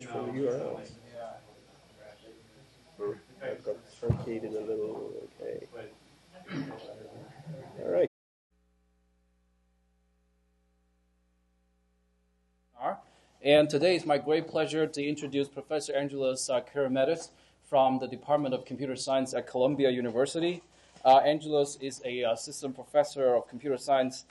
for the URLs. I've got truncated a little. Okay. All right. And today it's my great pleasure to introduce Professor Angelos uh, from the Department of Computer Science at Columbia University. Uh, Angelos is a uh, assistant professor of computer science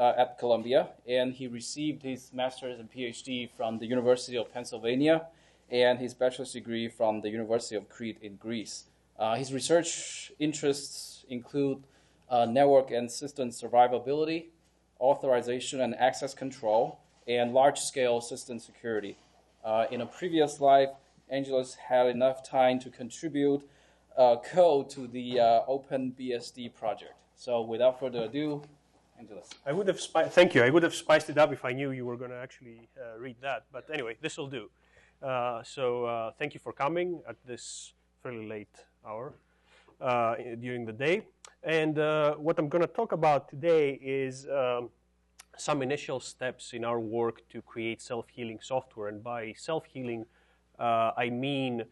uh, at Columbia, and he received his master's and PhD from the University of Pennsylvania and his bachelor's degree from the University of Crete in Greece. Uh, his research interests include uh, network and system survivability, authorization and access control, and large-scale system security. Uh, in a previous life, Angelos had enough time to contribute uh, code to the uh, OpenBSD project. So without further ado, Angelos. I would have spi- thank you. I would have spiced it up if I knew you were going to actually uh, read that. But anyway, this will do. Uh, so uh, thank you for coming at this fairly late hour uh, during the day. And what I'm going to talk about today is um, some initial steps in our work to create self-healing software. And by self-healing, I mean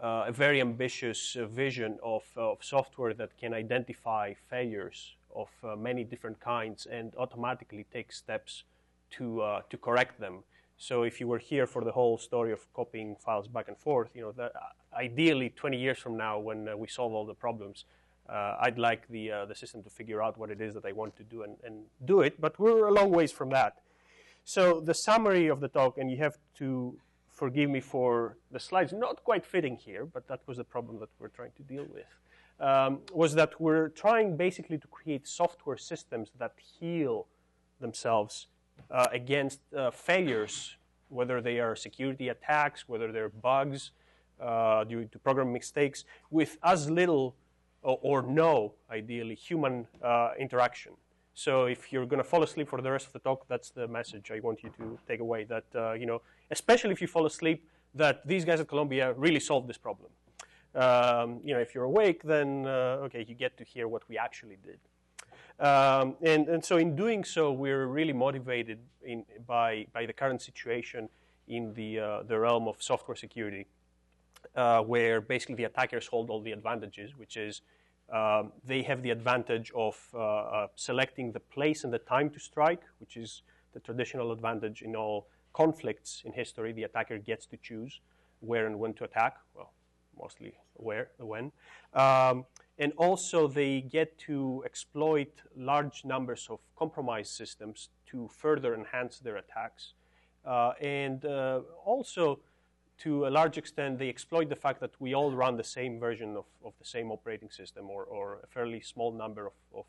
uh, a very ambitious uh, vision of, of, software that can identify failures of uh, many different kinds and automatically take steps to, to correct them. So if you were here for the whole story of copying files back and forth, you know, that, uh, ideally 20 years from now when uh, we solve all the problems, uh, I'd like the, uh, the system to figure out what it is that I want to do and, and do it, but we're a long ways from that. So the summary of the talk, and you have to forgive me for the slides not quite fitting here, but that was the problem that we're trying to deal with, um, was that we're trying basically to create software systems that heal themselves uh, against uh, failures, whether they are security attacks, whether they're bugs uh, due to program mistakes, with as little or, or no, ideally, human uh, interaction. So if you're going to fall asleep for the rest of the talk, that's the message I want you to take away. That uh, you know, especially if you fall asleep, that these guys at Columbia really solved this problem. Um, you know, if you're awake, then uh, okay, you get to hear what we actually did. Um, and, and so in doing so, we're really motivated in, by, by the current situation in the, uh, the realm of software security, uh, where basically the attackers hold all the advantages, which is um, they have the advantage of uh, uh selecting the place and the time to strike, which is the traditional advantage in all conflicts in history. The attacker gets to choose where and when to attack. Well, mostly where, when. Um, and also they get to exploit large numbers of compromised systems to further enhance their attacks. Uh, and uh, also, to a large extent, they exploit the fact that we all run the same version of, of the same operating system or, or a fairly small number of, of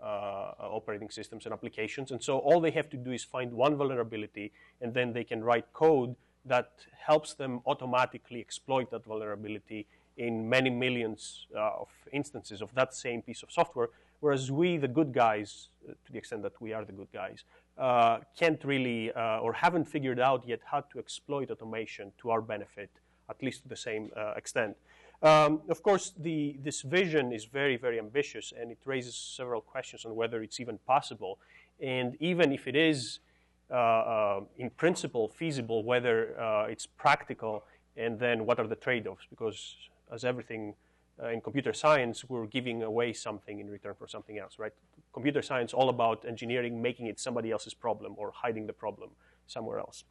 uh, operating systems and applications. And so all they have to do is find one vulnerability, and then they can write code that helps them automatically exploit that vulnerability in many millions uh, of instances of that same piece of software, whereas we, the good guys, uh, to the extent that we are the good guys, uh, can't really uh, or haven't figured out yet how to exploit automation to our benefit, at least to the same uh, extent. Um, of course, the, this vision is very, very ambitious, and it raises several questions on whether it's even possible. And even if it is, in principle, feasible, whether it's practical, and then what are the trade-offs? Because as everything uh, in computer science, we're giving away something in return for something else, right? Computer science all about engineering making it somebody else's problem or hiding the problem somewhere else.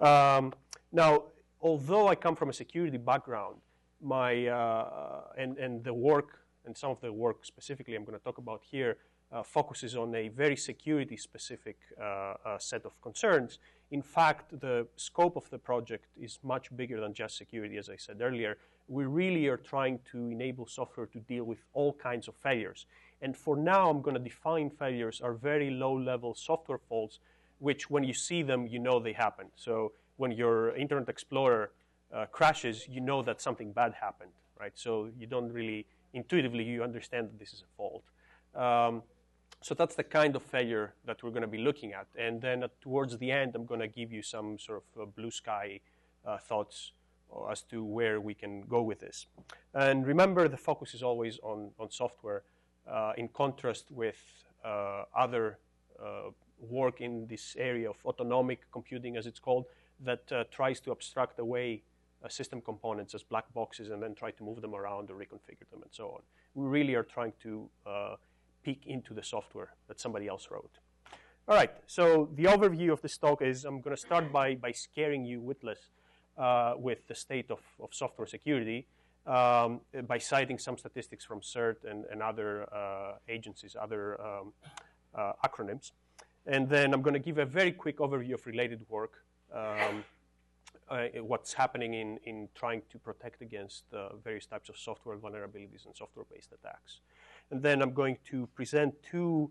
Um, now, although I come from a security background, my uh, and and the work and some of the work specifically I'm going to talk about here uh, focuses on a very security-specific uh, uh, set of concerns. In fact, the scope of the project is much bigger than just security, as I said earlier we really are trying to enable software to deal with all kinds of failures. And for now, I'm going to define failures are very low-level software faults, which when you see them, you know they happen. So when your Internet Explorer uh, crashes, you know that something bad happened, right? So you don't really, intuitively, you understand that this is a fault. Um, so that's the kind of failure that we're going to be looking at. And then uh, towards the end, I'm going to give you some sort of uh, blue sky uh, thoughts as to where we can go with this. And remember, the focus is always on, on software uh, in contrast with uh, other uh, work in this area of autonomic computing, as it's called. that tries to abstract away system components as black boxes and then try to move them around or reconfigure them and so on. We really are trying to peek into the software that somebody else wrote. All right, so the overview of this talk is I'm going to start by, by scaring you witless uh, with the state of, of software security um, by citing some statistics from CERT and, and other uh, agencies, other um, uh, acronyms. And then I'm going to give a very quick overview of related work, um, uh, what's happening in, in trying to protect against uh, various types of software vulnerabilities and software-based attacks. And then I'm going to present two,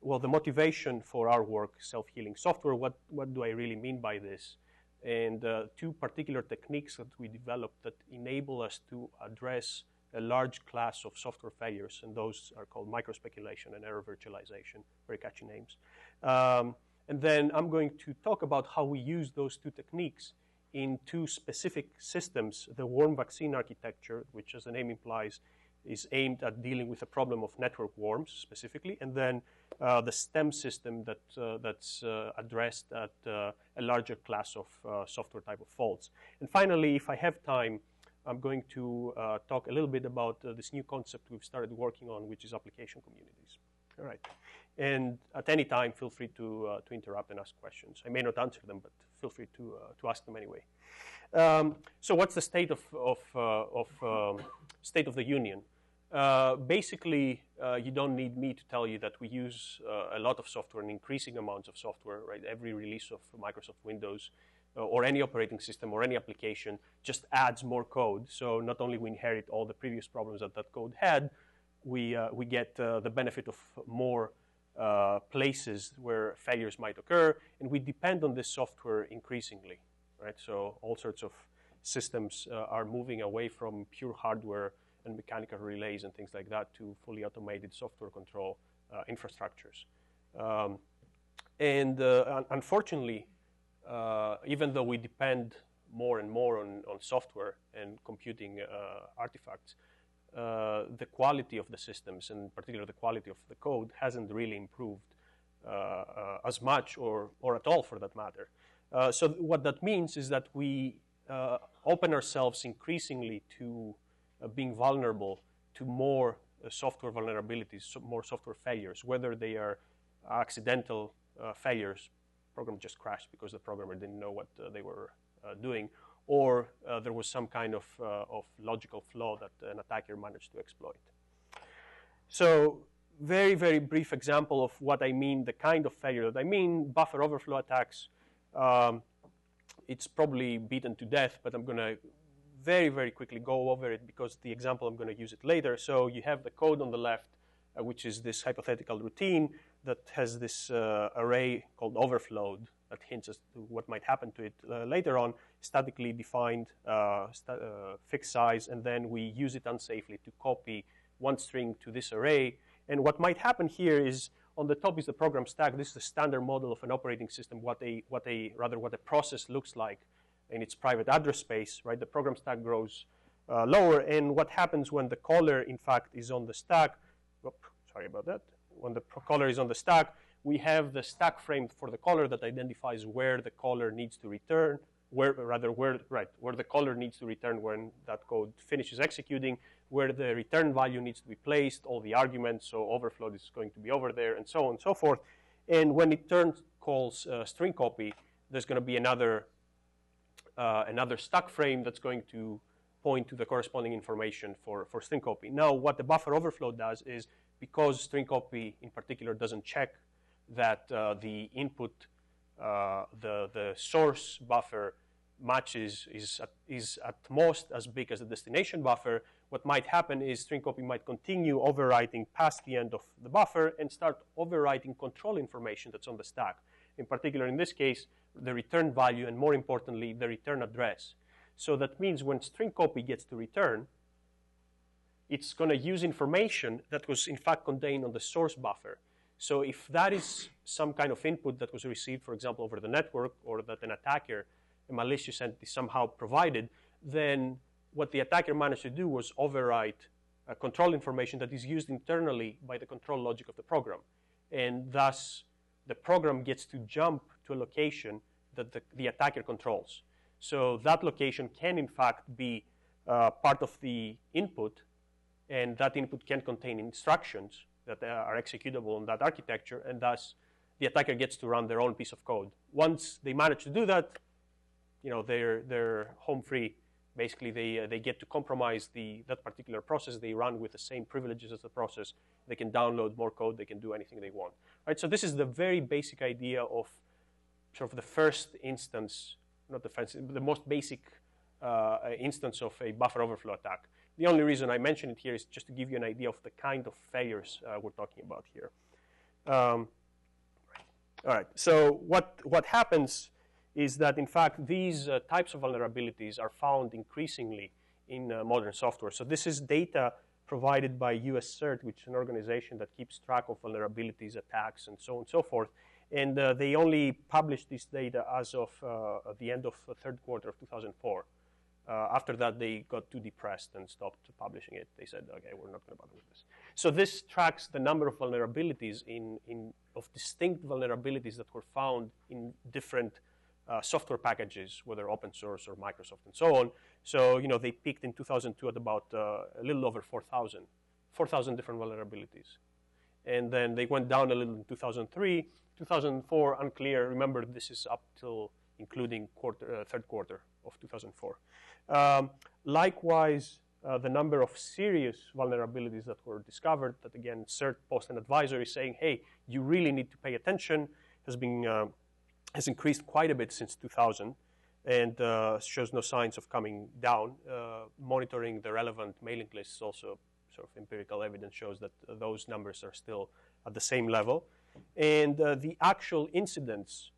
well, the motivation for our work, self-healing software. What, what do I really mean by this? And uh, two particular techniques that we developed that enable us to address a large class of software failures, and those are called microspeculation and error virtualization, very catchy names. Um, and then I'm going to talk about how we use those two techniques in two specific systems the worm vaccine architecture, which, as the name implies, is aimed at dealing with the problem of network worms specifically, and then uh, the STEM system that, uh, that's uh, addressed at uh, a larger class of uh, software type of faults. And finally, if I have time, I'm going to uh, talk a little bit about this new concept we've started working on, which is application communities. All right. And at any time, feel free to, to interrupt and ask questions. I may not answer them, but feel free to, to ask them anyway. Um, so what's the state of, of, of um, state of the union? Uh, basically, uh, you don't need me to tell you that we use uh, a lot of software and increasing amounts of software, right? Every release of Microsoft Windows or any operating system or any application just adds more code. So not only we inherit all the previous problems that that code had, we, we get the benefit of more uh, places where failures might occur, and we depend on this software increasingly, right? So all sorts of systems uh, are moving away from pure hardware and mechanical relays and things like that to fully automated software control uh, infrastructures. Um, and uh, unfortunately, uh, even though we depend more and more on, on software and computing artifacts, uh, the quality of the systems, and particularly the quality of the code, hasn't really improved uh, uh, as much or, or at all for that matter. So what that means is that we open ourselves increasingly to being vulnerable to more software vulnerabilities, so more software failures, whether they are accidental failures, program just crashed because the programmer didn't know what they were doing, or uh, there was some kind of, uh, of logical flaw that an attacker managed to exploit. So very, very brief example of what I mean, the kind of failure that I mean, buffer overflow attacks. Um, it's probably beaten to death, but I'm going to very, very quickly go over it because the example I'm going to use it later. So you have the code on the left, uh, which is this hypothetical routine that has this uh, array called overflowed that hints as to what might happen to it uh, later on, statically defined uh, st uh, fixed size, and then we use it unsafely to copy one string to this array. And what might happen here is on the top is the program stack. This is the standard model of an operating system, what a, what a, rather what a process looks like in its private address space, right? The program stack grows uh, lower, and what happens when the caller, in fact, is on the stack, sorry about that, when the caller is on the stack, we have the stack frame for the caller that identifies where the caller needs to return, where rather where right where the caller needs to return when that code finishes executing, where the return value needs to be placed, all the arguments, so overflow is going to be over there, and so on and so forth. And when it turns calls uh, string copy, there's going to be another uh, another stack frame that's going to point to the corresponding information for, for string copy. Now, what the buffer overflow does is because string copy in particular doesn't check that uh, the input, uh, the, the source buffer matches is at, is at most as big as the destination buffer, what might happen is string copy might continue overwriting past the end of the buffer and start overwriting control information that's on the stack. In particular, in this case, the return value and more importantly, the return address. So that means when string copy gets to return, it's going to use information that was in fact contained on the source buffer. So if that is some kind of input that was received, for example, over the network, or that an attacker, a malicious entity somehow provided, then what the attacker managed to do was overwrite control information that is used internally by the control logic of the program. And thus, the program gets to jump to a location that the, the attacker controls. So that location can, in fact, be uh, part of the input, and that input can contain instructions that uh, are executable in that architecture, and thus the attacker gets to run their own piece of code. Once they manage to do that, you know, they're, they're home free. Basically, they, uh, they get to compromise the, that particular process. They run with the same privileges as the process. They can download more code. They can do anything they want. Right? So this is the very basic idea of sort of the first instance, not the first, the most basic uh, instance of a buffer overflow attack. The only reason I mention it here is just to give you an idea of the kind of failures uh, we're talking about here. Um, all right, so what, what happens is that, in fact, these uh, types of vulnerabilities are found increasingly in uh, modern software. So this is data provided by US CERT, which is an organization that keeps track of vulnerabilities, attacks, and so on and so forth. And uh, they only published this data as of uh, the end of the third quarter of 2004. Uh, after that, they got too depressed and stopped publishing it. They said, okay, we're not going to bother with this. So this tracks the number of vulnerabilities in, in, of distinct vulnerabilities that were found in different uh, software packages, whether open source or Microsoft and so on. So, you know, they peaked in 2002 at about uh, a little over 4,000, 4,000 different vulnerabilities. And then they went down a little in 2003. 2004, unclear. Remember, this is up till including quarter, uh, third quarter of 2004. Um, likewise, uh, the number of serious vulnerabilities that were discovered, that again, CERT post an advisory saying, hey, you really need to pay attention, has been uh, has increased quite a bit since 2000 and uh, shows no signs of coming down. Uh, monitoring the relevant mailing lists also sort of empirical evidence shows that those numbers are still at the same level. And uh, the actual incidents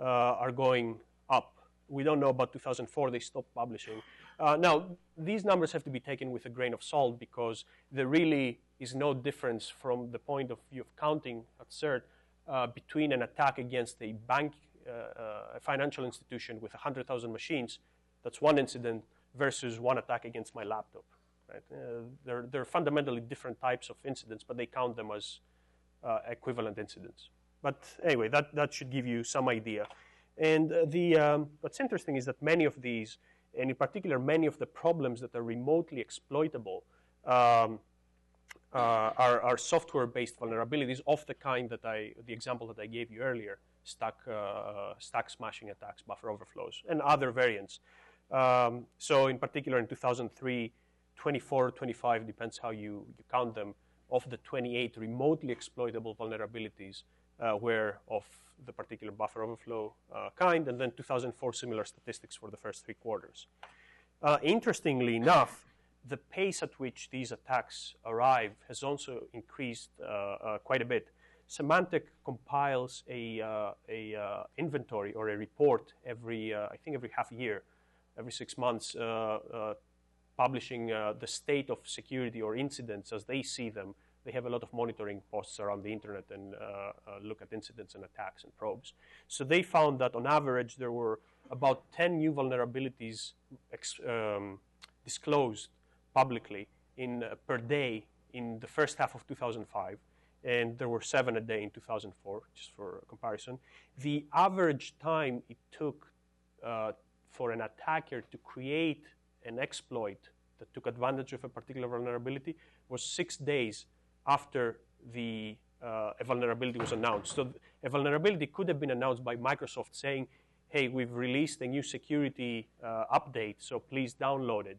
uh, are going up. We don't know about 2004, they stopped publishing. Uh, now, these numbers have to be taken with a grain of salt because there really is no difference from the point of view of counting at CERT uh, between an attack against a bank uh, a financial institution with 100,000 machines, that's one incident versus one attack against my laptop. Right? Uh, they're, they're fundamentally different types of incidents, but they count them as uh, equivalent incidents. But anyway, that, that should give you some idea. And the, um, what's interesting is that many of these, and in particular many of the problems that are remotely exploitable, um, uh, are, are software-based vulnerabilities of the kind that I, the example that I gave you earlier stack, uh, stack smashing attacks, buffer overflows, and other variants. Um, so in particular in 2003, 24, 25, depends how you, you count them, of the 28 remotely exploitable vulnerabilities uh, were of the particular buffer overflow uh, kind, and then 2004 similar statistics for the first three quarters. Uh, interestingly enough, the pace at which these attacks arrive has also increased uh, uh, quite a bit. Symantec compiles a, uh, a inventory or a report every, I think every half year, every six months, publishing the state of security or incidents as they see them. They have a lot of monitoring posts around the internet and look at incidents and attacks and probes. So they found that on average there were about 10 new vulnerabilities um, disclosed publicly in, per day in the first half of 2005 and there were seven a day in 2004, just for comparison. The average time it took uh, for an attacker to create an exploit that took advantage of a particular vulnerability was six days after the uh, a vulnerability was announced. So a vulnerability could have been announced by Microsoft saying, hey, we've released a new security uh, update, so please download it.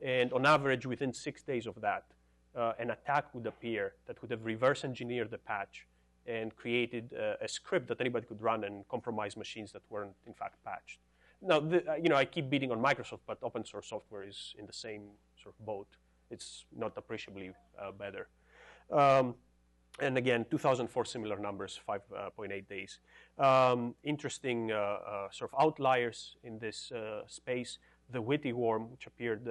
And on average, within six days of that, uh, an attack would appear that would have reverse engineered the patch and created uh, a script that anybody could run and compromise machines that weren't in fact patched. Now, the, uh, you know, I keep beating on Microsoft, but open source software is in the same sort of boat. It's not appreciably uh, better. Um, and again, 2004 similar numbers, 5.8 uh, days. Um, interesting uh, sort of outliers in this space. The Witty worm, which appeared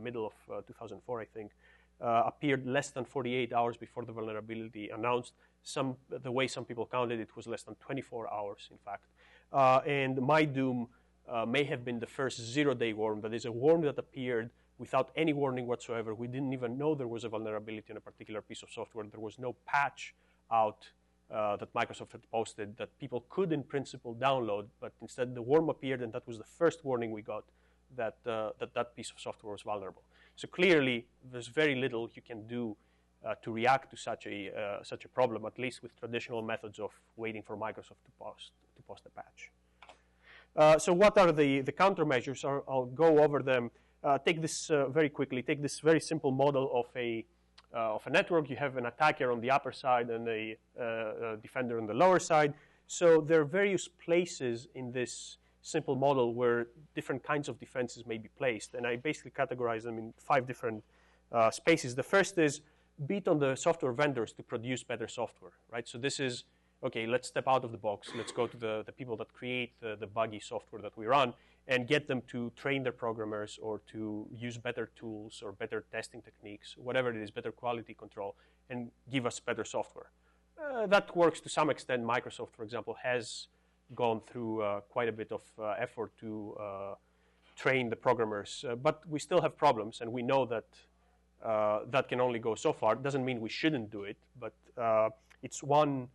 middle of 2004, I think, uh, appeared less than 48 hours before the vulnerability announced. Some, the way some people counted it was less than 24 hours, in fact. Uh, and MyDoom uh, may have been the first zero-day worm. That is a worm that appeared without any warning whatsoever. We didn't even know there was a vulnerability in a particular piece of software. There was no patch out uh, that Microsoft had posted that people could, in principle, download, but instead the worm appeared, and that was the first warning we got that uh, that, that piece of software was vulnerable. So clearly, there's very little you can do uh, to react to such a uh, such a problem, at least with traditional methods of waiting for Microsoft to post to post a patch. Uh, so what are the the countermeasures? I'll, I'll go over them. Uh, take this very quickly. Take this very simple model of a uh, of a network. You have an attacker on the upper side and a, uh, a, defender on the lower side. So there are various places in this simple model where different kinds of defenses may be placed. And I basically categorize them in five different uh, spaces. The first is beat on the software vendors to produce better software, right? So this is, okay, let's step out of the box. Let's go to the, the people that create the, the buggy software that we run and get them to train their programmers or to use better tools or better testing techniques, whatever it is, better quality control, and give us better software. Uh, that works to some extent. Microsoft, for example, has gone through uh, quite a bit of uh, effort to uh, train the programmers, uh, but we still have problems, and we know that uh, that can only go so far. It doesn't mean we shouldn't do it, but it's one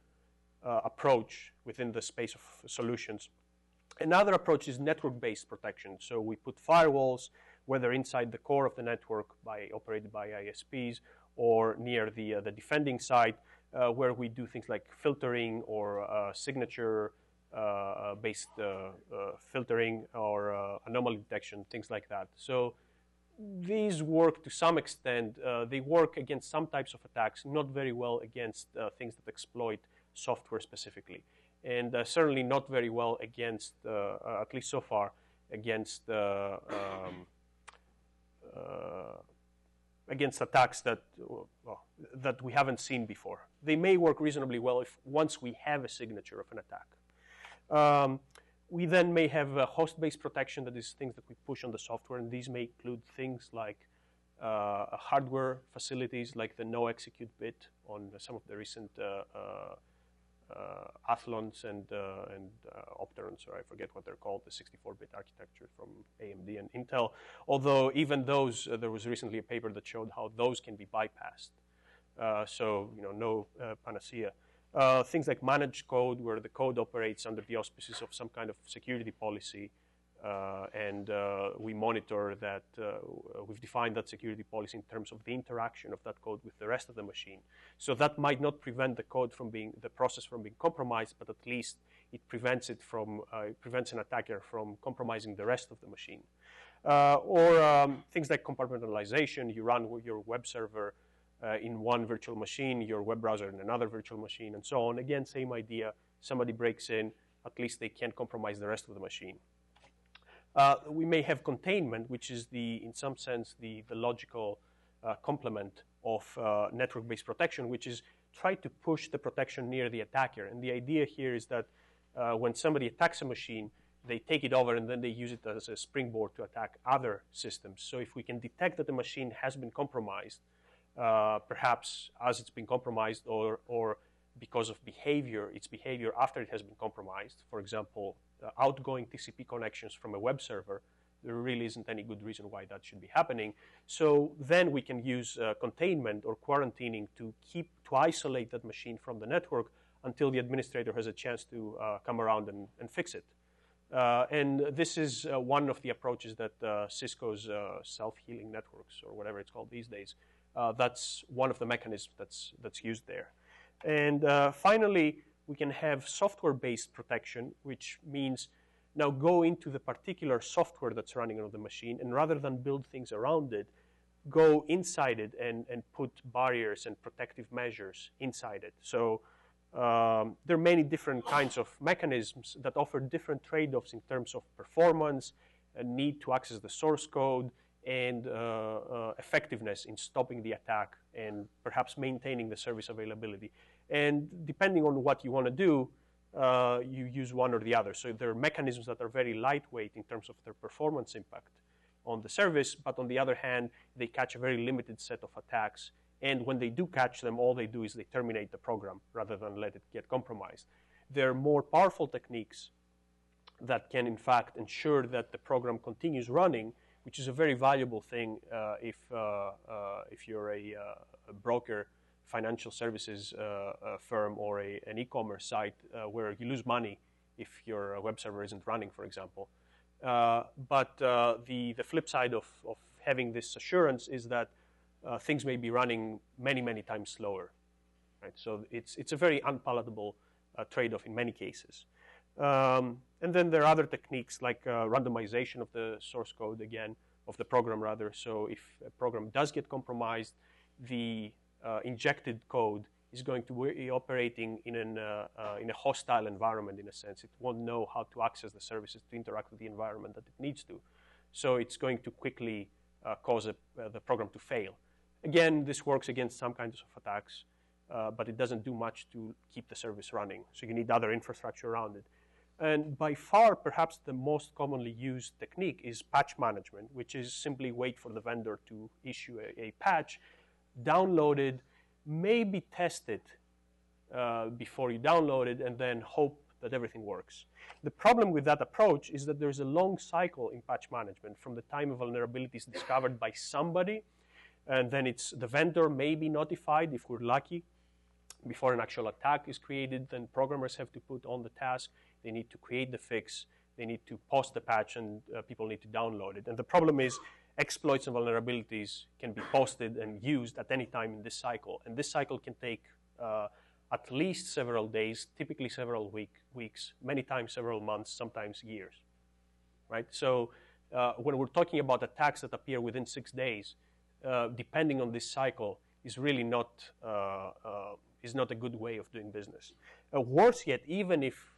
approach within the space of solutions Another approach is network-based protection. So we put firewalls, whether inside the core of the network by operated by ISPs or near the, uh, the defending side, uh, where we do things like filtering or uh, signature uh, uh, uh, filtering or anomaly detection, things like that. So these work to some extent. they work against some types of attacks, not very well against things that exploit software specifically and uh, certainly not very well against, uh, uh, at least so far, against um, against attacks that well, that we haven't seen before. They may work reasonably well if once we have a signature of an attack. Um, we then may have host-based protection that is things that we push on the software, and these may include things like uh, hardware facilities, like the no execute bit on some of the recent uh, uh, uh, Athlons and uh, and uh, Opterons, or I forget what they're called, the 64-bit architecture from AMD and Intel. Although even those, there was recently a paper that showed how those can be bypassed. so you know, no panacea. Uh, things like managed code, where the code operates under the auspices of some kind of security policy, uh, and uh, we monitor that. Uh, we've defined that security policy in terms of the interaction of that code with the rest of the machine. So that might not prevent the code from being the process from being compromised, but at least it prevents it from it prevents an attacker from compromising the rest of the machine. Uh, or um, things like compartmentalization. You run your web server uh, in one virtual machine, your web browser in another virtual machine, and so on. Again, same idea. Somebody breaks in, at least they can't compromise the rest of the machine. Uh, we may have containment, which is the, in some sense, the, the logical uh, complement of uh, network-based protection, which is try to push the protection near the attacker. And the idea here is that uh, when somebody attacks a machine, they take it over and then they use it as a springboard to attack other systems. So if we can detect that the machine has been compromised, uh, perhaps as it's been compromised or, or because of behavior, its behavior after it has been compromised, for example, uh, outgoing TCP connections from a web server, there really isn't any good reason why that should be happening. So then we can use uh, containment or quarantining to keep to isolate that machine from the network until the administrator has a chance to uh, come around and, and fix it. Uh, and this is uh, one of the approaches that uh, Cisco's self-healing networks, or whatever it's called these days, that's one of the mechanisms that's that's used there. And finally, we can have software-based protection, which means now go into the particular software that's running on the machine, and rather than build things around it, go inside it and, and put barriers and protective measures inside it. So um, there are many different kinds of mechanisms that offer different trade-offs in terms of performance, need to access the source code, and uh, uh, effectiveness in stopping the attack and perhaps maintaining the service availability. And depending on what you want to do, uh, you use one or the other. So there are mechanisms that are very lightweight in terms of their performance impact on the service, but on the other hand, they catch a very limited set of attacks. And when they do catch them, all they do is they terminate the program rather than let it get compromised. There are more powerful techniques that can, in fact, ensure that the program continues running, which is a very valuable thing uh, if, uh, uh if you're a, uh, a broker financial services uh, uh, firm or a, an e-commerce site uh, where you lose money if your web server isn't running, for example. but the, the flip side of, of having this assurance is that things may be running many, many times slower. Right? So it's, it's a very unpalatable trade-off in many cases. Um, and then there are other techniques like uh, randomization of the source code again, of the program rather. So if a program does get compromised, the injected code is going to be operating in, an, uh, uh, in a hostile environment in a sense. It won't know how to access the services to interact with the environment that it needs to. So it's going to quickly uh, cause a, uh, the program to fail. Again, this works against some kinds of attacks, but it doesn't do much to keep the service running. So you need other infrastructure around it. And by far, perhaps the most commonly used technique is patch management, which is simply wait for the vendor to issue a, a patch, download it, maybe test it uh, before you download it, and then hope that everything works. The problem with that approach is that there's a long cycle in patch management from the time a vulnerability is discovered by somebody, and then it's the vendor may be notified if we're lucky before an actual attack is created. Then programmers have to put on the task they need to create the fix. They need to post the patch, and uh, people need to download it. And the problem is exploits and vulnerabilities can be posted and used at any time in this cycle. And this cycle can take uh, at least several days, typically several week, weeks, many times several months, sometimes years. Right? So uh, when we're talking about attacks that appear within six days, uh, depending on this cycle, is really not uh, uh, is not a good way of doing business. worse yet, even if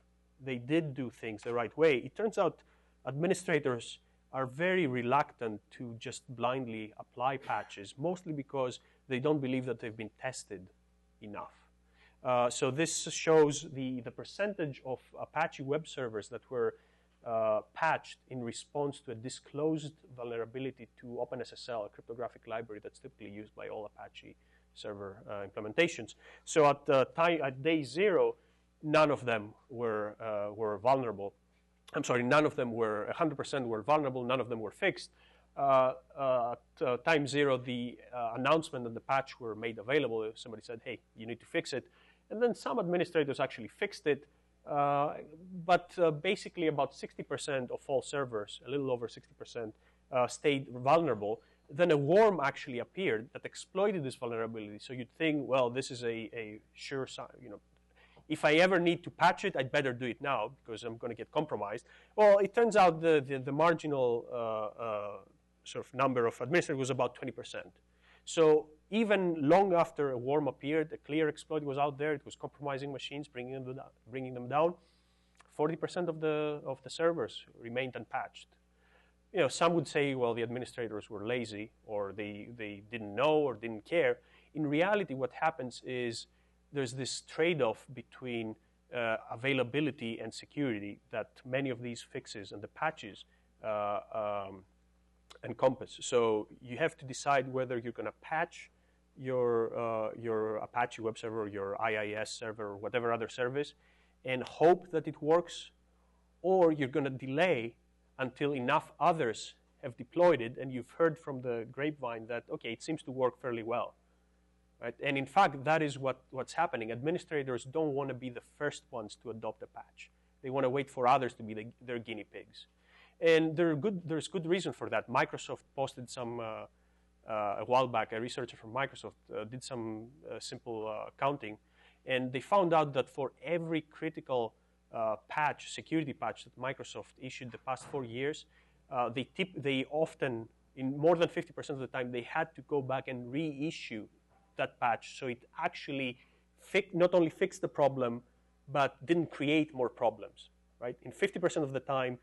they did do things the right way, it turns out administrators are very reluctant to just blindly apply patches, mostly because they don't believe that they've been tested enough. Uh, so this shows the, the percentage of Apache web servers that were uh, patched in response to a disclosed vulnerability to OpenSSL, a cryptographic library that's typically used by all Apache server uh, implementations. So at, time, at day zero, none of them were, uh, were vulnerable. I'm sorry, none of them were 100% were vulnerable, none of them were fixed. Uh, uh, at uh, time zero, the uh, announcement and the patch were made available. Somebody said, hey, you need to fix it. And then some administrators actually fixed it. Uh, but basically, about 60% of all servers, a little over 60%, stayed vulnerable. Then a worm actually appeared that exploited this vulnerability. So you'd think, well, this is a, a sure, sign, you know, if I ever need to patch it, I'd better do it now because I'm going to get compromised. Well, it turns out the, the, the marginal uh, uh, sort of number of administrators was about 20%. So even long after a worm appeared, a clear exploit was out there. It was compromising machines, bringing them down. Bringing them down. 40% of the, of the servers remained unpatched. You know, some would say, well, the administrators were lazy or they, they didn't know or didn't care. In reality, what happens is there's this trade-off between uh, availability and security that many of these fixes and the patches uh, um, encompass. So you have to decide whether you're going to patch your, uh, your Apache web server, your IIS server, or whatever other service, and hope that it works, or you're going to delay until enough others have deployed it, and you've heard from the grapevine that, okay, it seems to work fairly well. Right? And in fact, that is what, what's happening. Administrators don't want to be the first ones to adopt a patch. They want to wait for others to be the, their guinea pigs. And good, there's good reason for that. Microsoft posted some, uh, uh, a while back, a researcher from Microsoft uh, did some uh, simple uh, counting, and they found out that for every critical uh, patch, security patch that Microsoft issued the past four years, they, tip, they often, in more than 50% of the time, they had to go back and reissue that patch so it actually not only fixed the problem, but didn't create more problems, right? In 50% of the time,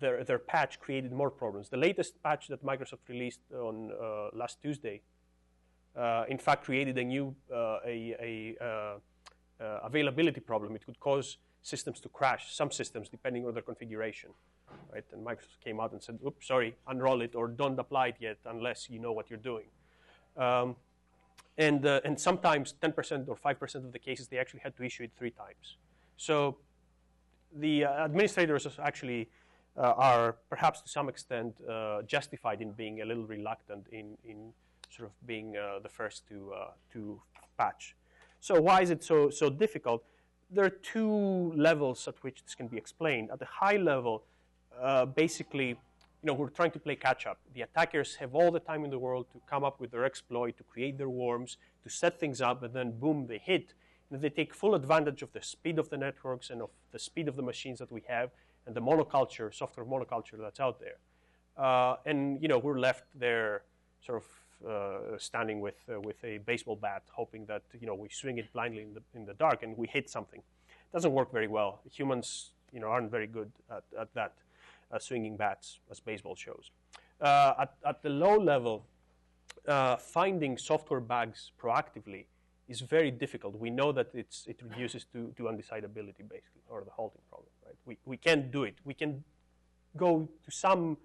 their, their patch created more problems. The latest patch that Microsoft released on uh, last Tuesday, uh, in fact, created a new uh, a, a uh, uh, availability problem. It could cause systems to crash, some systems, depending on their configuration, right? And Microsoft came out and said, oops, sorry, unroll it or don't apply it yet unless you know what you're doing. Um, and, uh, and sometimes 10% or 5% of the cases, they actually had to issue it three times. So the uh, administrators actually uh, are perhaps to some extent uh, justified in being a little reluctant in, in sort of being uh, the first to, to patch. So why is it so, so difficult? There are two levels at which this can be explained. At the high level, basically, you know, we're trying to play catch up. The attackers have all the time in the world to come up with their exploit, to create their worms, to set things up, and then boom, they hit. And they take full advantage of the speed of the networks and of the speed of the machines that we have and the monoculture, software monoculture that's out there. Uh, and, you know, we're left there sort of uh, standing with, uh, with a baseball bat, hoping that you know we swing it blindly in the, in the dark and we hit something. It doesn't work very well. Humans, you know, aren't very good at, at that, swinging bats, as baseball shows. Uh, at, at the low level, uh, finding software bugs proactively is very difficult. We know that it's, it reduces to, to undecidability, basically, or the halting problem. Right? We, we can't do it. We can go to some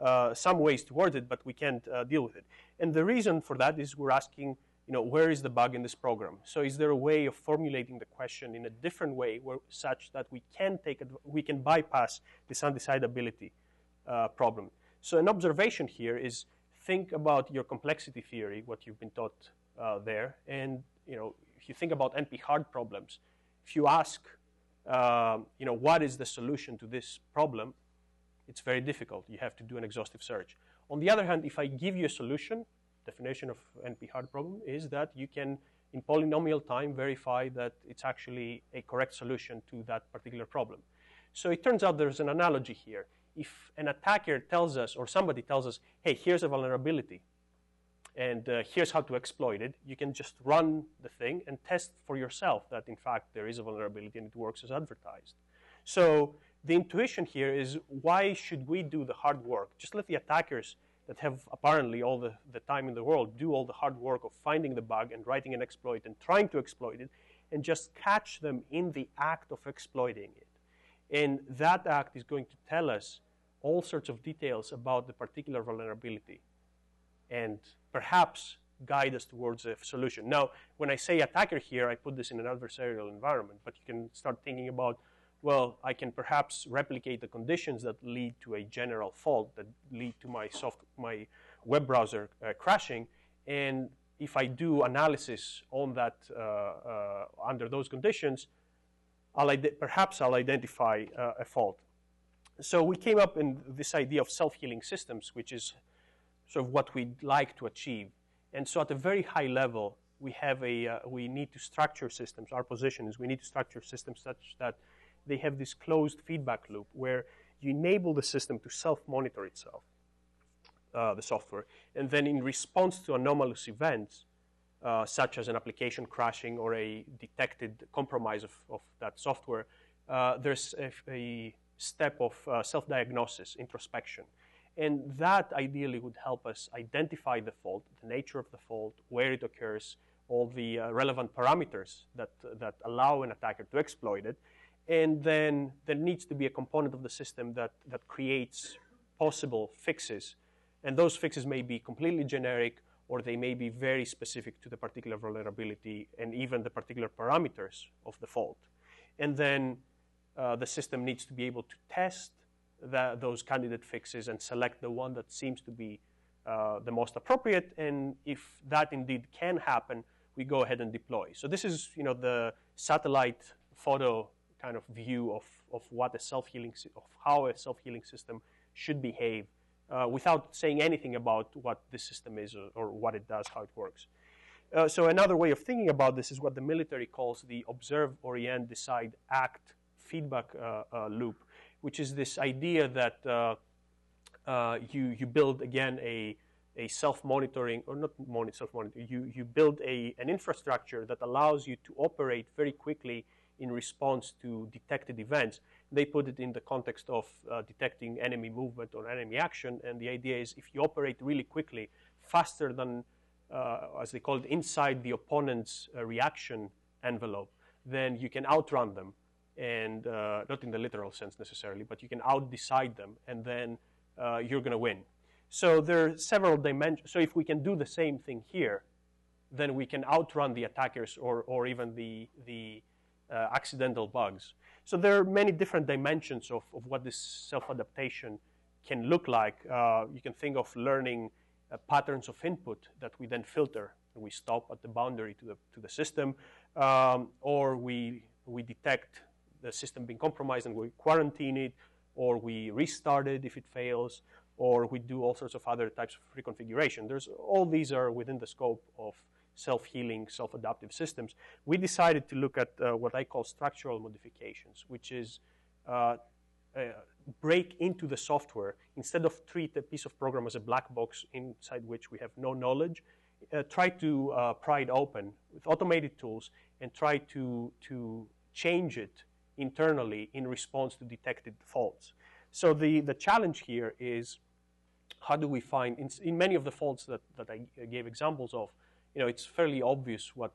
uh, some ways towards it, but we can't uh, deal with it. And the reason for that is we're asking, you know, where is the bug in this program? So is there a way of formulating the question in a different way, where, such that we can take we can bypass this undecidability uh, problem? So an observation here is think about your complexity theory, what you've been taught uh, there, and you know, if you think about NP hard problems, if you ask, um, you know, what is the solution to this problem, it's very difficult. You have to do an exhaustive search. On the other hand, if I give you a solution, definition of NP-hard problem is that you can, in polynomial time, verify that it's actually a correct solution to that particular problem. So it turns out there's an analogy here. If an attacker tells us, or somebody tells us, hey, here's a vulnerability, and uh, here's how to exploit it, you can just run the thing and test for yourself that, in fact, there is a vulnerability and it works as advertised. So the intuition here is why should we do the hard work? Just let the attackers that have apparently all the, the time in the world do all the hard work of finding the bug and writing an exploit and trying to exploit it and just catch them in the act of exploiting it. And that act is going to tell us all sorts of details about the particular vulnerability and perhaps guide us towards a solution. Now, when I say attacker here, I put this in an adversarial environment, but you can start thinking about well, I can perhaps replicate the conditions that lead to a general fault that lead to my soft, my web browser uh, crashing. And if I do analysis on that uh, uh, under those conditions, I'll perhaps I'll identify uh, a fault. So we came up in this idea of self-healing systems, which is sort of what we'd like to achieve. And so at a very high level, we have a uh, we need to structure systems. Our position is we need to structure systems such that they have this closed feedback loop where you enable the system to self-monitor itself, uh, the software, and then in response to anomalous events, uh, such as an application crashing or a detected compromise of, of that software, uh, there's a, a, step of uh, self-diagnosis, introspection. And that ideally would help us identify the fault, the nature of the fault, where it occurs, all the uh, relevant parameters that, that allow an attacker to exploit it, and then there needs to be a component of the system that, that creates possible fixes. And those fixes may be completely generic or they may be very specific to the particular vulnerability and even the particular parameters of the fault. And then uh, the system needs to be able to test those candidate fixes and select the one that seems to be uh, the most appropriate. And if that indeed can happen, we go ahead and deploy. So this is, you know, the satellite photo kind of view of, of what a self-healing, of how a self-healing system should behave uh, without saying anything about what the system is or, or what it does, how it works. Uh, so another way of thinking about this is what the military calls the observe, orient, decide, act feedback uh, uh loop, which is this idea that uh, uh, you, you build, again, a, a self-monitoring, or not self-monitoring, you, you build a, an infrastructure that allows you to operate very quickly in response to detected events. They put it in the context of uh, detecting enemy movement or enemy action, and the idea is if you operate really quickly, faster than, uh, as they call it, inside the opponent's uh, reaction envelope, then you can outrun them, and uh, not in the literal sense necessarily, but you can outdecide them, and then uh, you're going to win. So there are several dimensions. So if we can do the same thing here, then we can outrun the attackers or, or even the, the uh, accidental bugs. So there are many different dimensions of, of what this self-adaptation can look like. Uh, you can think of learning uh, patterns of input that we then filter and we stop at the boundary to the, to the system, um, or we, we detect the system being compromised and we quarantine it, or we restart it if it fails, or we do all sorts of other types of reconfiguration. There's, all these are within the scope of self-healing, self-adaptive systems. We decided to look at uh, what I call structural modifications, which is uh, uh, break into the software instead of treat a piece of program as a black box inside which we have no knowledge. Uh, try to uh, pry it open with automated tools and try to to change it internally in response to detected faults. So the, the challenge here is how do we find, in, in many of the faults that, that I gave examples of, you know, it's fairly obvious what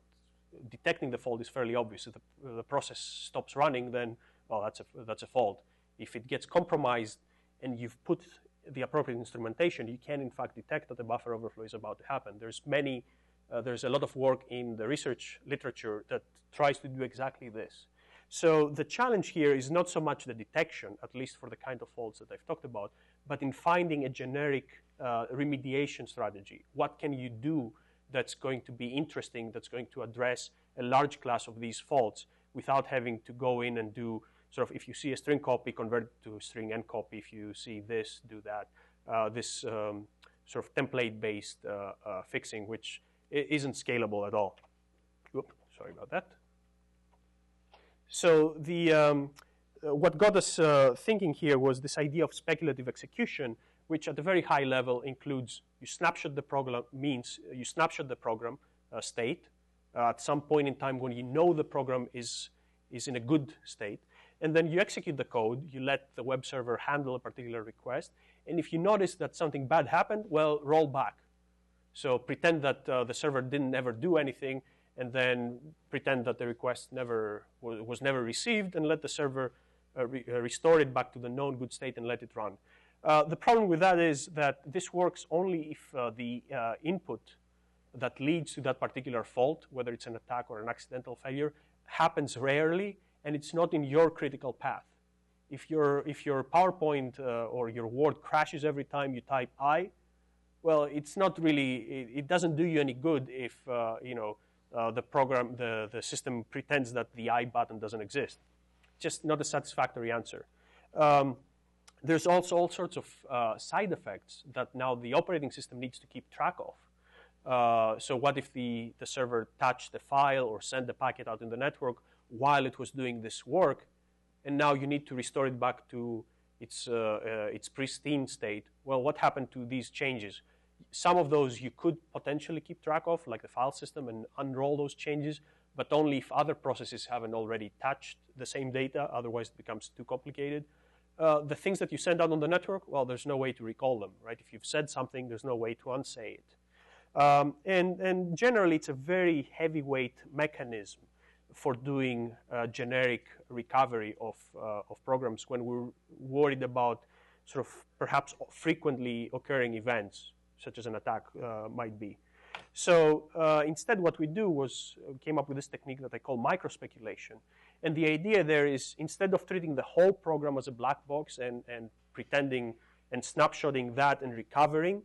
detecting the fault is fairly obvious. If the, the process stops running, then, well, that's a, that's a fault. If it gets compromised and you've put the appropriate instrumentation, you can in fact detect that the buffer overflow is about to happen. There's many, uh, there's a lot of work in the research literature that tries to do exactly this. So the challenge here is not so much the detection, at least for the kind of faults that I've talked about, but in finding a generic uh, remediation strategy. What can you do that's going to be interesting, that's going to address a large class of these faults without having to go in and do sort of if you see a string copy, convert it to string end copy. If you see this, do that. Uh, this um, sort of template-based uh, uh fixing, which isn't scalable at all. Oop, sorry about that. So the, um, uh, what got us uh, thinking here was this idea of speculative execution, which at a very high level includes you snapshot the program, means you snapshot the program uh, state uh, at some point in time when you know the program is, is in a good state, and then you execute the code, you let the web server handle a particular request, and if you notice that something bad happened, well, roll back. So pretend that uh, the server didn't ever do anything, and then pretend that the request never was never received and let the server uh, re uh, restore it back to the known good state and let it run. Uh, the problem with that is that this works only if uh, the uh, input that leads to that particular fault, whether it's an attack or an accidental failure, happens rarely and it's not in your critical path. If your, if your PowerPoint uh, or your Word crashes every time you type I, well, it's not really, it, it doesn't do you any good if, you know, uh, the program, the, the system pretends that the I button doesn't exist. Just not a satisfactory answer. Um, there's also all sorts of uh, side effects that now the operating system needs to keep track of. Uh, so what if the, the server touched the file or sent the packet out in the network while it was doing this work, and now you need to restore it back to its, uh, uh, its pristine state? Well, what happened to these changes? Some of those you could potentially keep track of, like the file system, and unroll those changes, but only if other processes haven't already touched the same data, otherwise it becomes too complicated. Uh, the things that you send out on the network, well, there's no way to recall them, right? If you've said something, there's no way to unsay it. Um, and, and generally, it's a very heavyweight mechanism for doing uh, generic recovery of, uh, of programs when we're worried about sort of perhaps frequently occurring events such as an attack uh, might be. So uh, instead, what we do was came up with this technique that I call microspeculation. And the idea there is instead of treating the whole program as a black box and, and pretending and snapshotting that and recovering,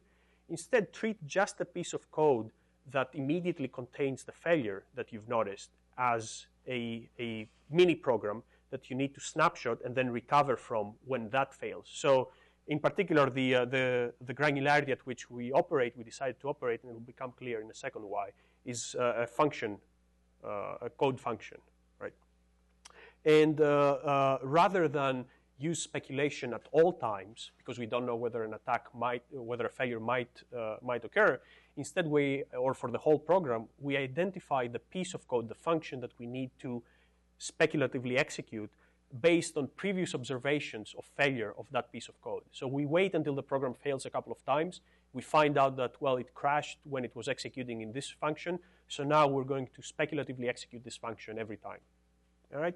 instead treat just a piece of code that immediately contains the failure that you've noticed as a, a mini program that you need to snapshot and then recover from when that fails. So in particular, the, uh, the, the, granularity at which we operate, we decided to operate, and it will become clear in a second why, is uh, a function, uh, a code function? And uh, uh, rather than use speculation at all times, because we don't know whether an attack might, whether a failure might, uh, might occur, instead we, or for the whole program, we identify the piece of code, the function that we need to speculatively execute based on previous observations of failure of that piece of code. So we wait until the program fails a couple of times. We find out that, well, it crashed when it was executing in this function. So now we're going to speculatively execute this function every time. All right?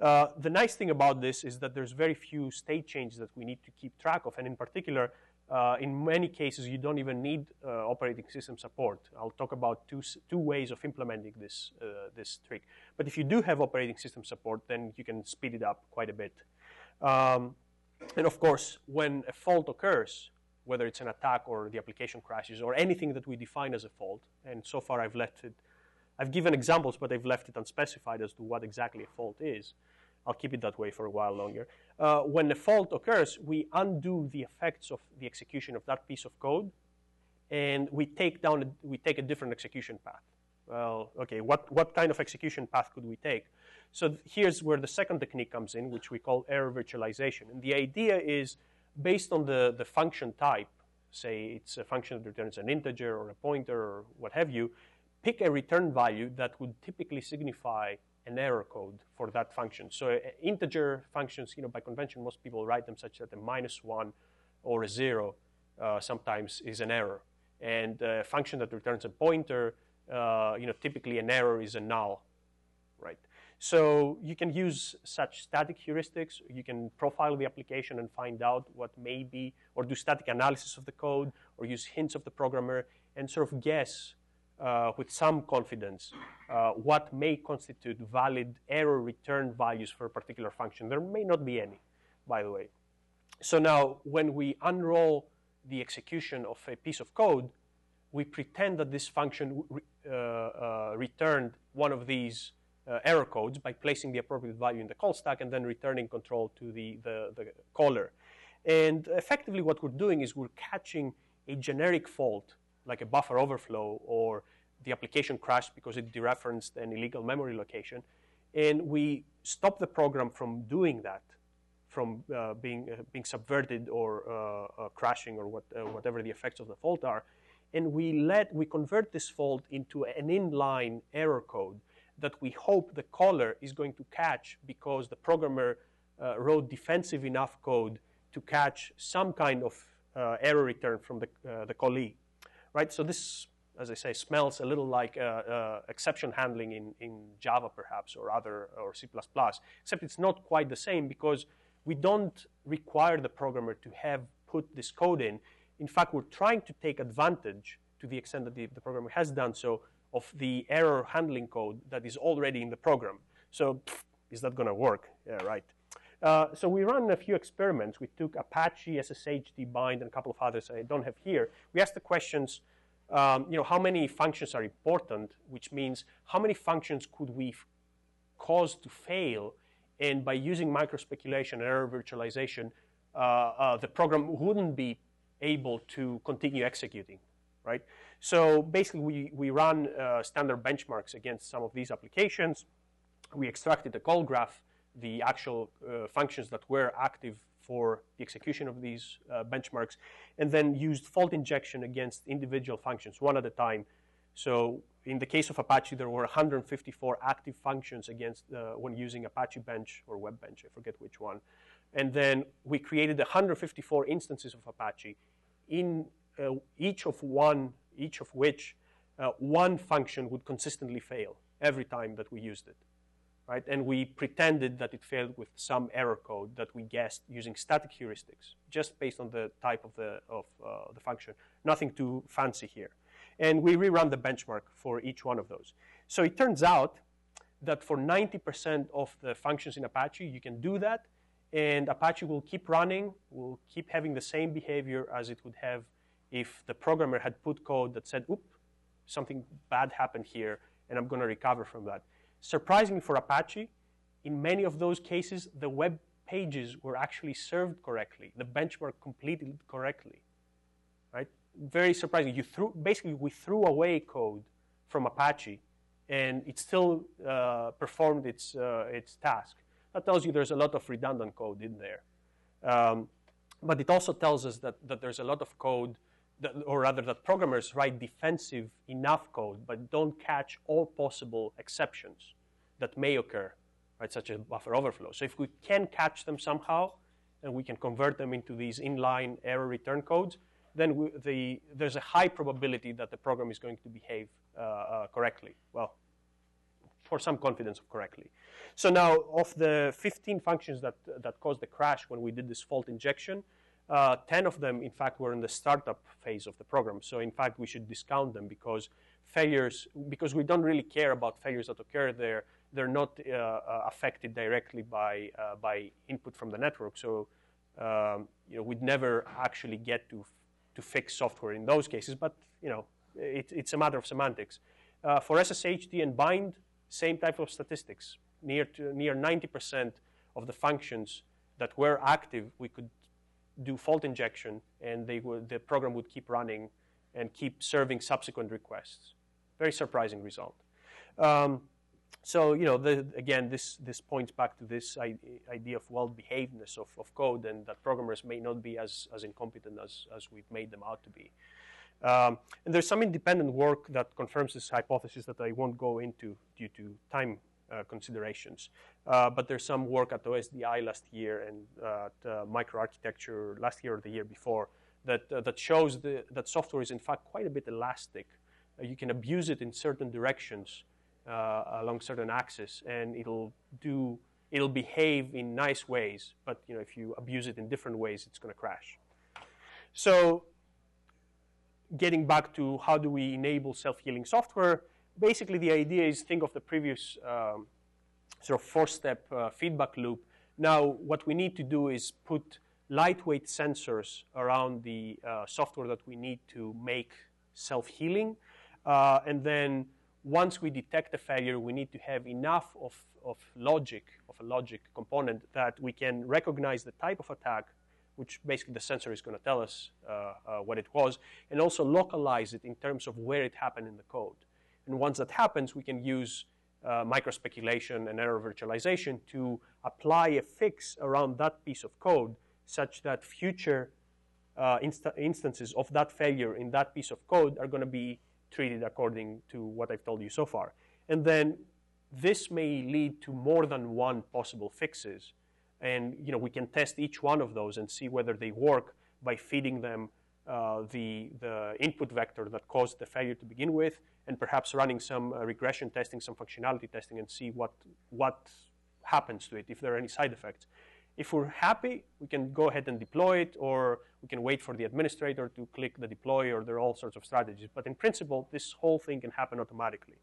Uh, the nice thing about this is that there's very few state changes that we need to keep track of. And in particular, uh, in many cases, you don't even need uh, operating system support. I'll talk about two, two ways of implementing this, uh, this trick. But if you do have operating system support, then you can speed it up quite a bit. Um, and of course, when a fault occurs, whether it's an attack or the application crashes or anything that we define as a fault. And so far, I've left it. I've given examples, but I've left it unspecified as to what exactly a fault is. I'll keep it that way for a while longer. Uh, when a fault occurs, we undo the effects of the execution of that piece of code, and we take down a, we take a different execution path. Well, okay, what, what kind of execution path could we take? So here's where the second technique comes in, which we call error virtualization. And the idea is based on the, the function type, say it's a function that returns an integer or a pointer or what have you, pick a return value that would typically signify an error code for that function. So uh, integer functions, you know, by convention, most people write them such that a minus one or a zero uh, sometimes is an error. And a function that returns a pointer, uh, you know, typically an error is a null, right? So you can use such static heuristics. You can profile the application and find out what may be, or do static analysis of the code, or use hints of the programmer, and sort of guess uh, with some confidence uh, what may constitute valid error return values for a particular function. There may not be any, by the way. So now, when we unroll the execution of a piece of code, we pretend that this function re uh, uh returned one of these uh, error codes by placing the appropriate value in the call stack and then returning control to the, the, the caller. And effectively, what we're doing is we're catching a generic fault like a buffer overflow or the application crashed because it dereferenced an illegal memory location. And we stop the program from doing that, from uh, being, uh, being subverted or uh, uh crashing or what, uh, whatever the effects of the fault are. And we, let, we convert this fault into an inline error code that we hope the caller is going to catch because the programmer uh, wrote defensive enough code to catch some kind of error return from the, the callee right? So this, as I say, smells a little like uh, uh, exception handling in, in Java perhaps or other or C++, except it's not quite the same because we don't require the programmer to have put this code in. In fact, we're trying to take advantage to the extent that the, the programmer has done so of the error handling code that is already in the program. So is that going to work? Yeah, right. Uh, so we ran a few experiments. We took Apache, SSHD, bind, and a couple of others I don't have here. We asked the questions, um, you know, how many functions are important, which means how many functions could we cause to fail, and by using microspeculation and error virtualization, uh, uh, the program wouldn't be able to continue executing, right? So basically, we, we run uh, standard benchmarks against some of these applications. We extracted a call graph the actual uh, functions that were active for the execution of these uh, benchmarks, and then used fault injection against individual functions, one at a time. So in the case of Apache, there were 154 active functions against uh, when using Apache Bench or Web Bench, I forget which one. And then we created 154 instances of Apache, in uh, each of one, each of which uh, one function would consistently fail every time that we used it right? And we pretended that it failed with some error code that we guessed using static heuristics, just based on the type of the, of, uh, the function. Nothing too fancy here. And we rerun the benchmark for each one of those. So it turns out that for 90% of the functions in Apache, you can do that, and Apache will keep running, will keep having the same behavior as it would have if the programmer had put code that said, oop, something bad happened here, and I'm going to recover from that. Surprisingly for Apache, in many of those cases, the web pages were actually served correctly. The benchmark completed correctly, right? Very surprising. You threw, basically, we threw away code from Apache, and it still uh, performed its, uh, its task. That tells you there's a lot of redundant code in there. Um, but it also tells us that, that there's a lot of code or rather that programmers write defensive enough code but don't catch all possible exceptions that may occur, right, such as buffer overflow. So if we can catch them somehow and we can convert them into these inline error return codes, then we, the, there's a high probability that the program is going to behave uh, uh, correctly. Well, for some confidence of correctly. So now, of the 15 functions that, that caused the crash when we did this fault injection, uh, 10 of them, in fact, were in the startup phase of the program. So, in fact, we should discount them because failures, because we don't really care about failures that occur there. They're not uh, uh, affected directly by, uh, by input from the network. So, um, you know, we'd never actually get to to fix software in those cases, but you know, it, it's a matter of semantics. Uh, for SSHD and bind, same type of statistics. Near to, near 90% of the functions that were active, we could do fault injection, and they would, the program would keep running and keep serving subsequent requests. Very surprising result. Um, so you know, the, again, this this points back to this idea of well-behavedness of, of code, and that programmers may not be as as incompetent as as we've made them out to be. Um, and there's some independent work that confirms this hypothesis that I won't go into due to time considerations. Uh, but there's some work at OSDI last year and uh, at uh, microarchitecture last year or the year before that, uh, that shows the, that software is in fact quite a bit elastic. Uh, you can abuse it in certain directions along certain axes and it'll do, it'll behave in nice ways, but you know, if you abuse it in different ways, it's going to crash. So getting back to how do we enable self-healing software, basically the idea is think of the previous um, sort of four-step uh, feedback loop. Now what we need to do is put lightweight sensors around the uh, software that we need to make self-healing. Uh, and then once we detect a failure, we need to have enough of, of logic, of a logic component that we can recognize the type of attack which basically the sensor is going to tell us uh, uh, what it was, and also localize it in terms of where it happened in the code. And once that happens, we can use uh, microspeculation and error virtualization to apply a fix around that piece of code such that future uh, insta instances of that failure in that piece of code are going to be treated according to what I've told you so far. And then this may lead to more than one possible fixes and you know, we can test each one of those and see whether they work by feeding them uh, the, the input vector that caused the failure to begin with, and perhaps running some uh, regression testing, some functionality testing, and see what, what happens to it, if there are any side effects. If we're happy, we can go ahead and deploy it, or we can wait for the administrator to click the deploy, or there are all sorts of strategies. But in principle, this whole thing can happen automatically.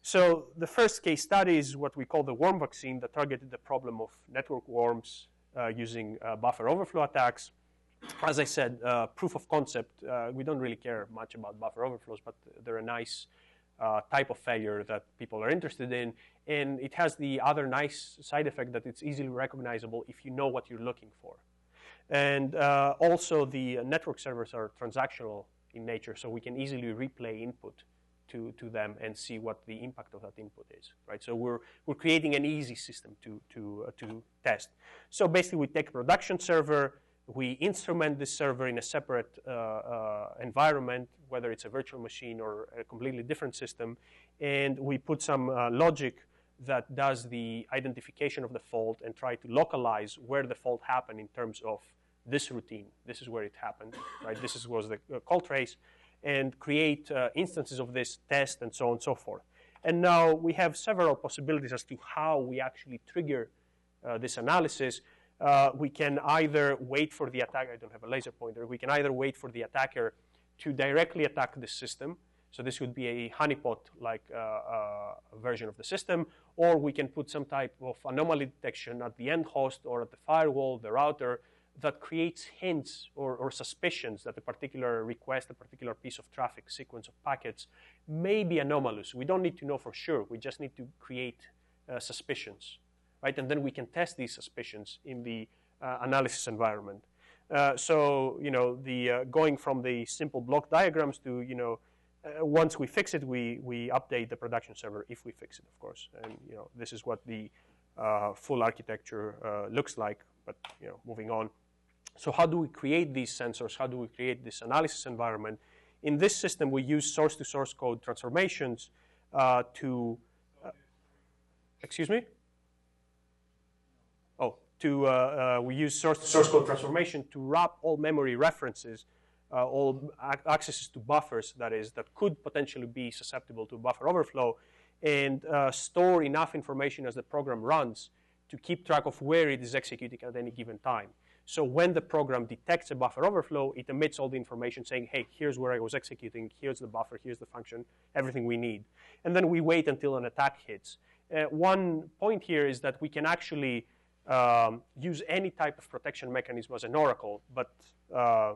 So the first case study is what we call the worm vaccine that targeted the problem of network worms uh, using uh, buffer overflow attacks. As I said, uh, proof of concept, uh, we don't really care much about buffer overflows, but they're a nice uh, type of failure that people are interested in. And it has the other nice side effect that it's easily recognizable if you know what you're looking for. And uh, also the network servers are transactional in nature, so we can easily replay input to, to them and see what the impact of that input is, right? So we're, we're creating an easy system to, to, uh, to test. So basically we take a production server, we instrument this server in a separate uh, uh, environment, whether it's a virtual machine or a completely different system, and we put some uh, logic that does the identification of the fault and try to localize where the fault happened in terms of this routine. This is where it happened, right? This is, was the uh, call trace and create uh, instances of this test and so on and so forth. And now we have several possibilities as to how we actually trigger uh, this analysis. Uh, we can either wait for the attack, I don't have a laser pointer, we can either wait for the attacker to directly attack the system. So this would be a honeypot-like uh, uh, version of the system, or we can put some type of anomaly detection at the end host or at the firewall, the router, that creates hints or, or, suspicions that a particular request, a particular piece of traffic sequence of packets may be anomalous. We don't need to know for sure. We just need to create uh, suspicions, right? And then we can test these suspicions in the uh, analysis environment. Uh, so, you know, the uh, going from the simple block diagrams to, you know, uh, once we fix it, we, we update the production server if we fix it, of course. And, you know, this is what the uh, full architecture looks like. But, you know, moving on. So how do we create these sensors? How do we create this analysis environment? In this system, we use source-to-source code transformations uh, to, uh, excuse me? To, uh, uh we use source-to-source code transformation to wrap all memory references, uh, all accesses to buffers, that is, that could potentially be susceptible to buffer overflow, and uh, store enough information as the program runs to keep track of where it is executing at any given time. So when the program detects a buffer overflow, it emits all the information saying, hey, here's where I was executing, here's the buffer, here's the function, everything we need. And then we wait until an attack hits. Uh, one point here is that we can actually um, use any type of protection mechanism as an oracle, but uh,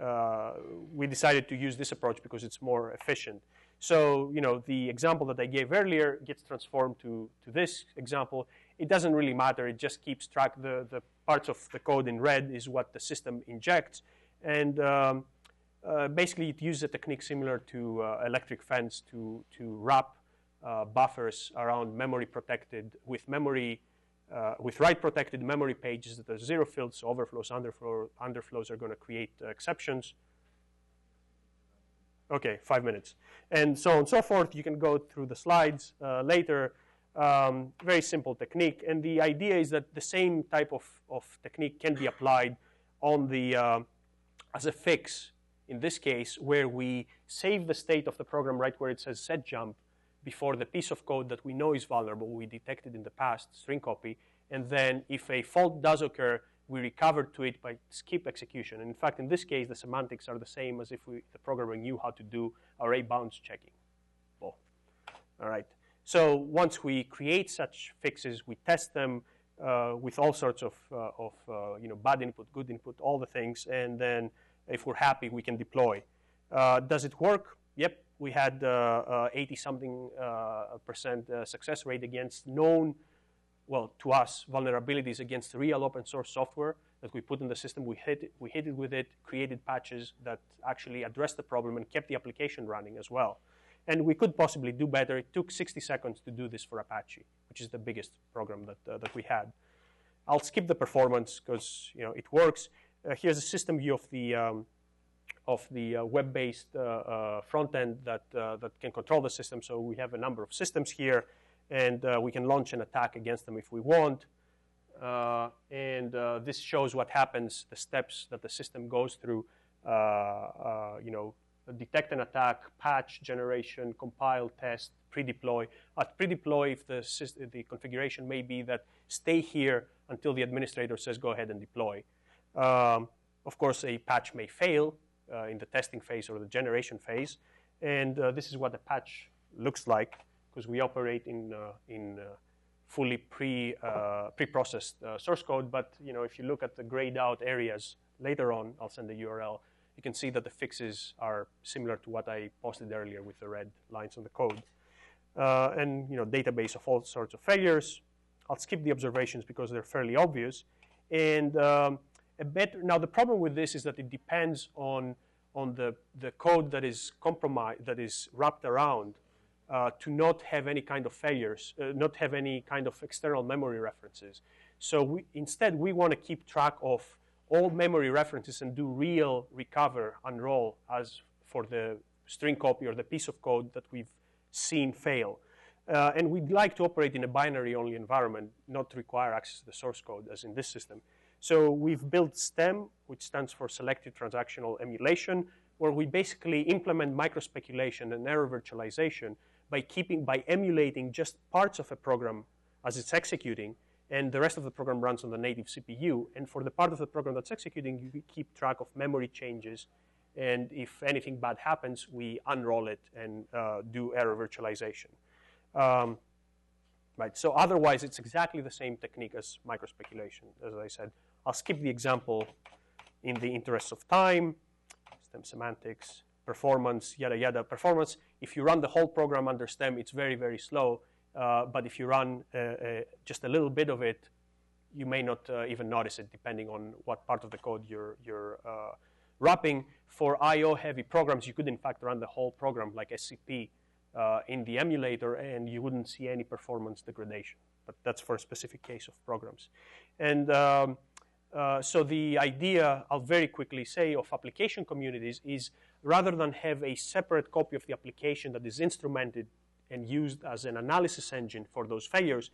uh, we decided to use this approach because it's more efficient. So, you know, the example that I gave earlier gets transformed to, to this example. It doesn't really matter. It just keeps track. The, the parts of the code in red is what the system injects. And um, uh, basically, it uses a technique similar to uh, electric fence to, to wrap uh, buffers around memory protected with memory uh, with write protected memory pages that are zero filled, so overflows, underflow, underflows are going to create uh, exceptions. Okay, five minutes. And so on and so forth. You can go through the slides uh, later. Um, very simple technique. And the idea is that the same type of, of technique can be applied on the, uh, as a fix, in this case, where we save the state of the program right where it says set jump, before the piece of code that we know is vulnerable, we detected in the past, string copy, and then if a fault does occur, we recover to it by skip execution. And in fact, in this case, the semantics are the same as if we, the programmer knew how to do array bounds checking. All right. So once we create such fixes, we test them uh, with all sorts of, uh, of uh, you know, bad input, good input, all the things, and then if we're happy, we can deploy. Uh, does it work? Yep, we had 80-something uh, uh, percent uh, success rate against known, well, to us, vulnerabilities against real open source software that we put in the system. We hit, it, we hit it with it, created patches that actually addressed the problem and kept the application running as well. And we could possibly do better. It took 60 seconds to do this for Apache, which is the biggest program that, uh, that we had. I'll skip the performance because you know, it works. Uh, here's a system view of the, um, of the uh, web-based uh, uh, front end that, that can control the system. So we have a number of systems here, and we can launch an attack against them if we want. and this shows what happens, the steps that the system goes through, you know, detect an attack, patch generation, compile, test, pre-deploy. At pre-deploy, if the, the configuration may be that stay here until the administrator says go ahead and deploy. Um, of course, a patch may fail, in the testing phase or the generation phase. And uh, this is what the patch looks like because we operate in, uh, in fully pre, pre-processed source code. But you know, if you look at the grayed out areas later on, I'll send the URL, you can see that the fixes are similar to what I posted earlier with the red lines on the code. Uh, and you know, database of all sorts of failures. I'll skip the observations because they're fairly obvious. And um, a better, now the problem with this is that it depends on, on the, the code that is compromised, that is wrapped around uh, to not have any kind of failures, uh, not have any kind of external memory references. So we, instead, we want to keep track of all memory references and do real recover, unroll as for the string copy or the piece of code that we've seen fail. Uh, and we'd like to operate in a binary-only environment, not require access to the source code as in this system. So we've built STEM, which stands for Selective Transactional Emulation, where we basically implement microspeculation and error virtualization by keeping by emulating just parts of a program as it's executing, and the rest of the program runs on the native CPU. And for the part of the program that's executing, you keep track of memory changes, and if anything bad happens, we unroll it and uh, do error virtualization. Um, right. So otherwise, it's exactly the same technique as microspeculation, as I said. I'll skip the example in the interest of time, STEM semantics, performance, yada, yada. Performance, if you run the whole program under STEM, it's very, very slow. Uh, but if you run uh, uh, just a little bit of it, you may not uh, even notice it, depending on what part of the code you're, you're uh, wrapping. For I/O-heavy programs, you could in fact run the whole program like SCP uh, in the emulator, and you wouldn't see any performance degradation. But that's for a specific case of programs. And um, uh, so the idea, I'll very quickly say, of application communities is rather than have a separate copy of the application that is instrumented and used as an analysis engine for those failures,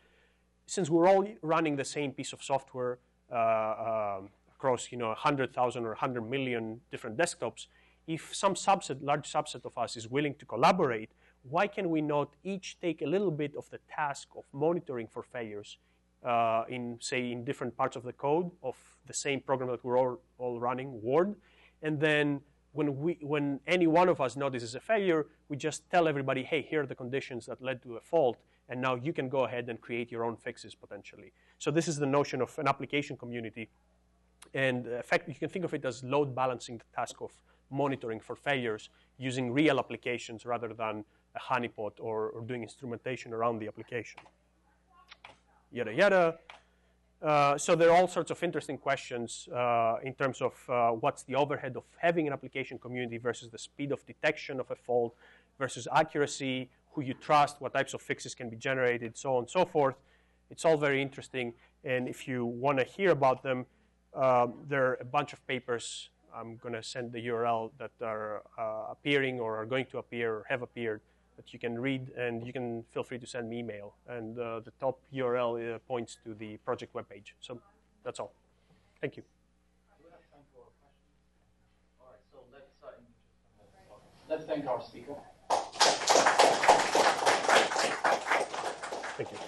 since we're all running the same piece of software uh, um, across you know 100,000 or 100 million different desktops, if some subset, large subset of us is willing to collaborate, why can we not each take a little bit of the task of monitoring for failures uh, in, say, in different parts of the code of the same program that we're all, all running, Word. And then when, we, when any one of us notices a failure, we just tell everybody, hey, here are the conditions that led to a fault, and now you can go ahead and create your own fixes potentially. So this is the notion of an application community and effect, you can think of it as load balancing the task of monitoring for failures using real applications rather than a honeypot or, or doing instrumentation around the application. Yada yada. Uh, so there are all sorts of interesting questions uh, in terms of uh, what's the overhead of having an application community versus the speed of detection of a fault versus accuracy, who you trust, what types of fixes can be generated, so on and so forth. It's all very interesting, and if you want to hear about them, um, there are a bunch of papers. I'm going to send the URL that are uh, appearing or are going to appear or have appeared that you can read, and you can feel free to send me email. And uh, the top URL uh, points to the project webpage. So that's all. Thank you. Let's thank our speaker. Thank you.